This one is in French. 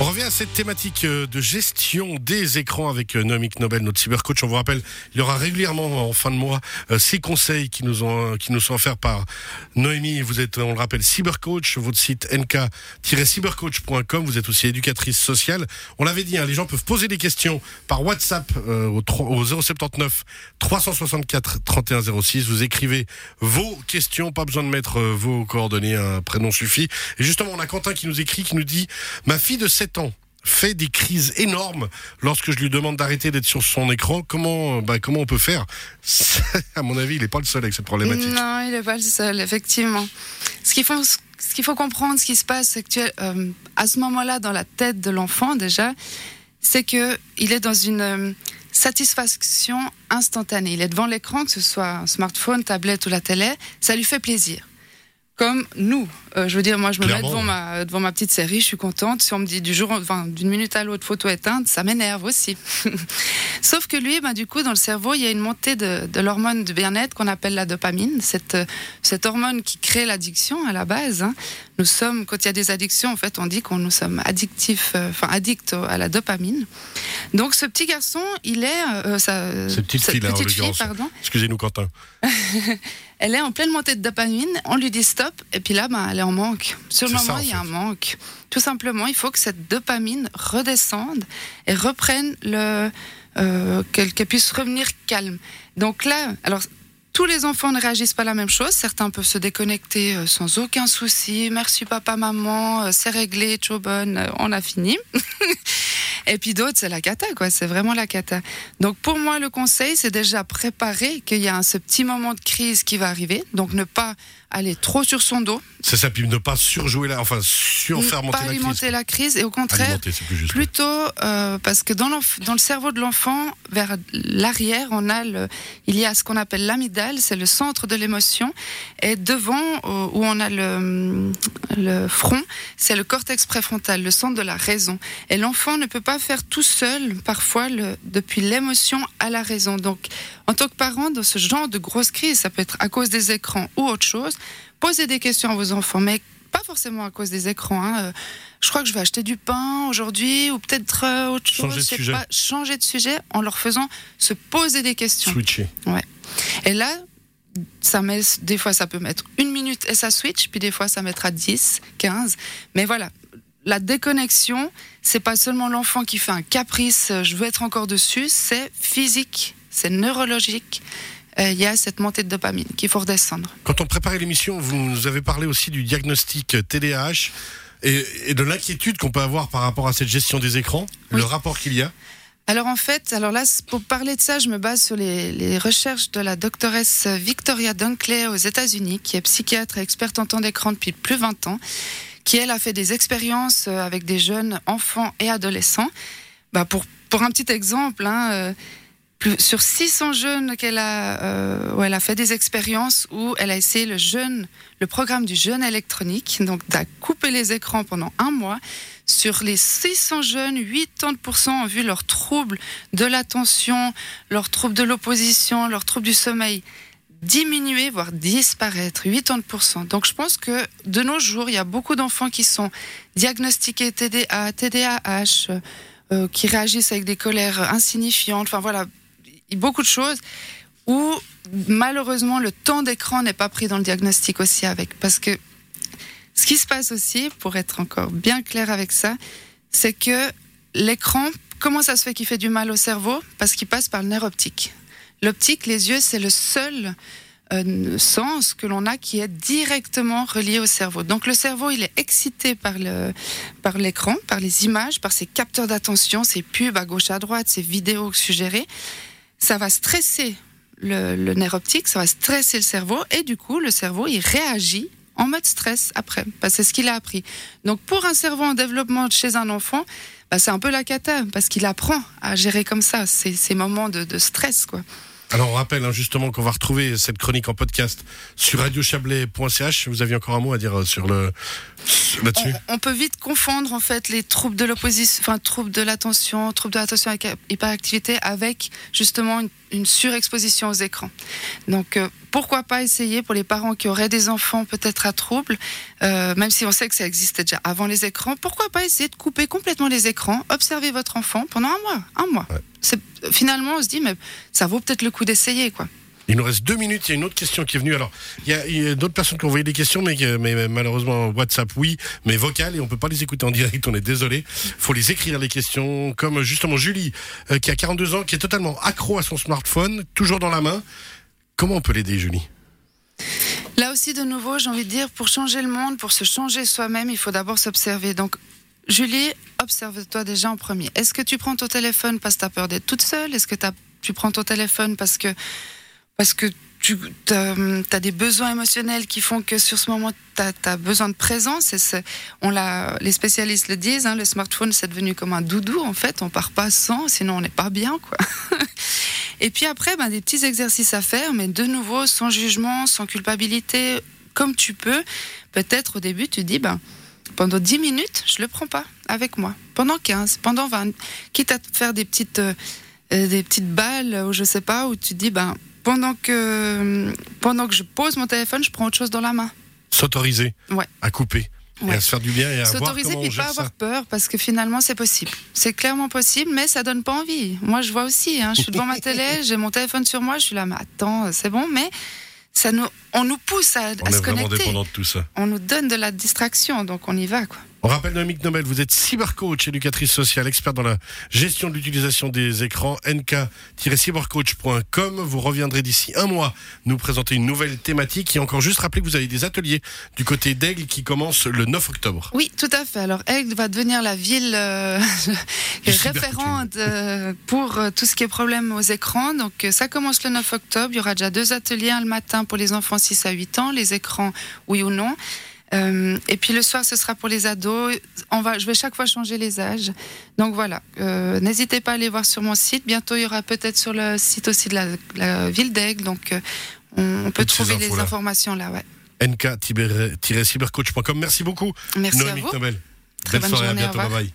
On revient à cette thématique euh, de gestion des écrans avec euh, Noémie Nobel, notre cybercoach. On vous rappelle, il y aura régulièrement en fin de mois euh, ces conseils qui nous, sont offerts par Noémie. Vous êtes, on le rappelle, cybercoach, votre site nk-cybercoach.com. Vous êtes aussi éducatrice sociale. On l'avait dit, hein, les gens peuvent poser des questions par WhatsApp au, au 079 364 3106. Vous écrivez vos questions, pas besoin de mettre vos coordonnées, un prénom suffit. Et justement, on a Quentin qui nous écrit, qui nous dit, ma fille de 7 ans fait des crises énormes lorsque je lui demande d'arrêter d'être sur son écran. Comment, bah, comment on peut faire? À mon avis, il n'est pas le seul avec cette problématique. Non, il n'est pas le seul, effectivement. Ce qu'il faut, ce qu'il faut comprendre, ce qui se passe, que euh, à ce moment-là, dans la tête de l'enfant déjà, c'est que il est dans une euh, satisfaction instantanée. Il est devant l'écran, que ce soit un smartphone, tablette ou la télé, ça lui fait plaisir comme nous. Euh, je veux dire, moi, je me mets devant ma, devant ma petite série, je suis contente. Si on me dit du jour, enfin, d'une minute à l'autre, photo éteinte, ça m'énerve aussi. Sauf que lui, bah, du coup, dans le cerveau, il y a une montée de, de l'hormone de bien-être qu'on appelle la dopamine, cette, cette hormone qui crée l'addiction à la base. Hein. Nous sommes, quand il y a des addictions, en fait, on dit qu'on nous sommes addictifs, euh, enfin, addicts à la dopamine. Donc, ce petit garçon, il est, euh, ça, cette petite fille, petite fille pardon. Excusez-nous, Quentin. elle est en pleine montée de dopamine. On lui dit stop, et puis là, ben, elle est en manque. Sur le moment, il y a un manque. Tout simplement, il faut que cette dopamine redescende et reprenne le. Euh, qu'elle puisse revenir calme. Donc là, alors tous les enfants ne réagissent pas la même chose. Certains peuvent se déconnecter euh, sans aucun souci. Merci papa, maman, euh, c'est réglé, bonne, on a fini. Et puis d'autres, c'est la cata, quoi. C'est vraiment la cata. Donc pour moi, le conseil, c'est déjà préparer qu'il y a ce petit moment de crise qui va arriver. Donc ne pas aller trop sur son dos. C'est ça, puis ne pas surjouer la, enfin surfaire monter pas alimenter la crise et au contraire, plutôt euh, parce que dans, dans le cerveau de l'enfant, vers l'arrière, on a le, il y a ce qu'on appelle l'amygdale, c'est le centre de l'émotion, et devant euh, où on a le, front, c'est le cortex préfrontal, le centre de la raison. Et l'enfant ne peut pas faire tout seul, parfois, le, depuis l'émotion à la raison. Donc, en tant que parent, dans ce genre de grosse crise, ça peut être à cause des écrans ou autre chose, posez des questions à vos enfants, mais pas forcément à cause des écrans. Hein. Euh, je crois que je vais acheter du pain aujourd'hui ou peut-être euh, autre chose. Changer de sujet. Pas, changer de sujet en leur faisant se poser des questions. Switcher. Ouais. Et là, ça met, des fois, ça peut mettre une minute et ça switch, puis des fois, ça mettra 10, 15. Mais voilà, la déconnexion, c'est pas seulement l'enfant qui fait un caprice, euh, je veux être encore dessus, c'est physique, c'est neurologique. Euh, il y a cette montée de dopamine qu'il faut redescendre. Quand on préparait l'émission, vous nous avez parlé aussi du diagnostic TDAH et, de l'inquiétude qu'on peut avoir par rapport à cette gestion des écrans, le rapport qu'il y a. Alors en fait, alors là, pour parler de ça, je me base sur les, les recherches de la doctoresse Victoria Dunkley aux États-Unis, qui est psychiatre et experte en temps d'écran depuis plus de 20 ans qui elle a fait des expériences euh, avec des jeunes enfants et adolescents. Bah pour, pour un petit exemple, hein, euh, sur 600 jeunes qu'elle a, euh, où elle a fait des expériences où elle a essayé le jeune, le programme du jeune électronique, donc d'à couper les écrans pendant un mois. Sur les 600 jeunes, 80% ont vu leurs troubles de l'attention, leurs troubles de l'opposition, leurs troubles du sommeil diminuer, voire disparaître, 80%. Donc je pense que de nos jours, il y a beaucoup d'enfants qui sont diagnostiqués TDA, TDAH, euh, qui réagissent avec des colères insignifiantes, enfin voilà, beaucoup de choses, où malheureusement le temps d'écran n'est pas pris dans le diagnostic aussi avec. Parce que ce qui se passe aussi, pour être encore bien clair avec ça, c'est que l'écran, comment ça se fait qu'il fait du mal au cerveau? Parce qu'il passe par le nerf optique. L'optique, les yeux, c'est le seul euh, sens que l'on a qui est directement relié au cerveau. Donc le cerveau, il est excité par le par l'écran, par les images, par ses capteurs d'attention, ses pubs à gauche à droite, ses vidéos suggérées. Ça va stresser le, nerf optique, ça va stresser le cerveau et du coup le cerveau il réagit en mode stress après, que c'est ce qu'il a appris. Donc pour un cerveau en développement chez un enfant, bah, c'est un peu la cata, parce qu'il apprend à gérer comme ça ces, moments de stress quoi. Alors on rappelle hein, justement qu'on va retrouver cette chronique en podcast sur radiochablais.ch. Vous aviez encore un mot à dire euh, sur le là-dessus? On, peut vite confondre en fait les troubles de l'opposition, enfin troubles de l'attention, troubles de l'attention avec hyperactivité avec justement une, surexposition aux écrans. Donc euh, pourquoi pas essayer pour les parents qui auraient des enfants peut-être à trouble, euh, même si on sait que ça existait déjà avant les écrans, pourquoi pas essayer de couper complètement les écrans, observer votre enfant pendant un mois, un mois. Finalement on se dit mais ça vaut peut-être le coup d'essayer quoi. Il nous reste deux minutes. Il y a une autre question qui est venue. Alors, il y a, d'autres personnes qui ont envoyé des questions, mais, mais malheureusement, WhatsApp, oui, mais vocal, et on peut pas les écouter en direct. On est désolé. faut les écrire, les questions. Comme justement Julie, euh, qui a 42 ans, qui est totalement accro à son smartphone, toujours dans la main. Comment on peut l'aider, Julie? Là aussi, de nouveau, j'ai envie de dire, pour changer le monde, pour se changer soi-même, il faut d'abord s'observer. Donc, Julie, observe-toi déjà en premier. Est-ce que tu prends ton téléphone parce que tu as peur d'être toute seule? Est-ce que tu prends ton téléphone parce que parce que tu as, des besoins émotionnels qui font que sur ce moment, tu as, besoin de présence? Et on les spécialistes le disent, hein, le smartphone, c'est devenu comme un doudou, en fait. On part pas sans, sinon on n'est pas bien. quoi. et puis après, ben, des petits exercices à faire, mais de nouveau, sans jugement, sans culpabilité, comme tu peux. Peut-être au début, tu dis, ben, pendant 10 minutes, je le prends pas avec moi. Pendant 15, pendant 20. Quitte à faire des petites, euh, des petites balles, ou je sais pas, où tu dis, ben, pendant que, pendant que je pose mon téléphone, je prends autre chose dans la main. S'autoriser ouais. à couper. Et à se faire du bien et à comment et pas avoir peur parce que finalement c'est possible. C'est clairement possible, mais ça donne pas envie. Moi je vois aussi. Hein, je suis devant ma télé, j'ai mon téléphone sur moi, je suis là, mais attends, c'est bon, mais ça nous, on nous pousse à, on est se connecter. dépendant de tout ça. On nous donne de la distraction, donc on y va quoi. On rappelle Dominique Nobel, vous êtes cybercoach, éducatrice sociale, experte dans la gestion de l'utilisation des écrans, nk-cybercoach.com. Vous reviendrez d'ici un mois nous présenter une nouvelle thématique. Et encore juste rappeler que vous avez des ateliers du côté d'Aigle qui commencent le 9 octobre. Oui, tout à fait. Alors Aigle va devenir la ville euh, référente euh, pour euh, tout ce qui est problème aux écrans. Donc ça commence le 9 octobre. Il y aura déjà deux ateliers, un le matin pour les enfants 6 à 8 ans, les écrans oui ou non. Euh, et puis le soir, ce sera pour les ados. On va, je vais chaque fois changer les âges. Donc voilà, euh, n'hésitez pas à aller voir sur mon site. Bientôt, il y aura peut-être sur le site aussi de la, ville d'Aigle. Donc euh, on, peut trouver les informations là. Ouais. nk-cybercoach.com. Merci beaucoup. Merci à vous. Nobel. Belle soirée, à bientôt. Bye bye.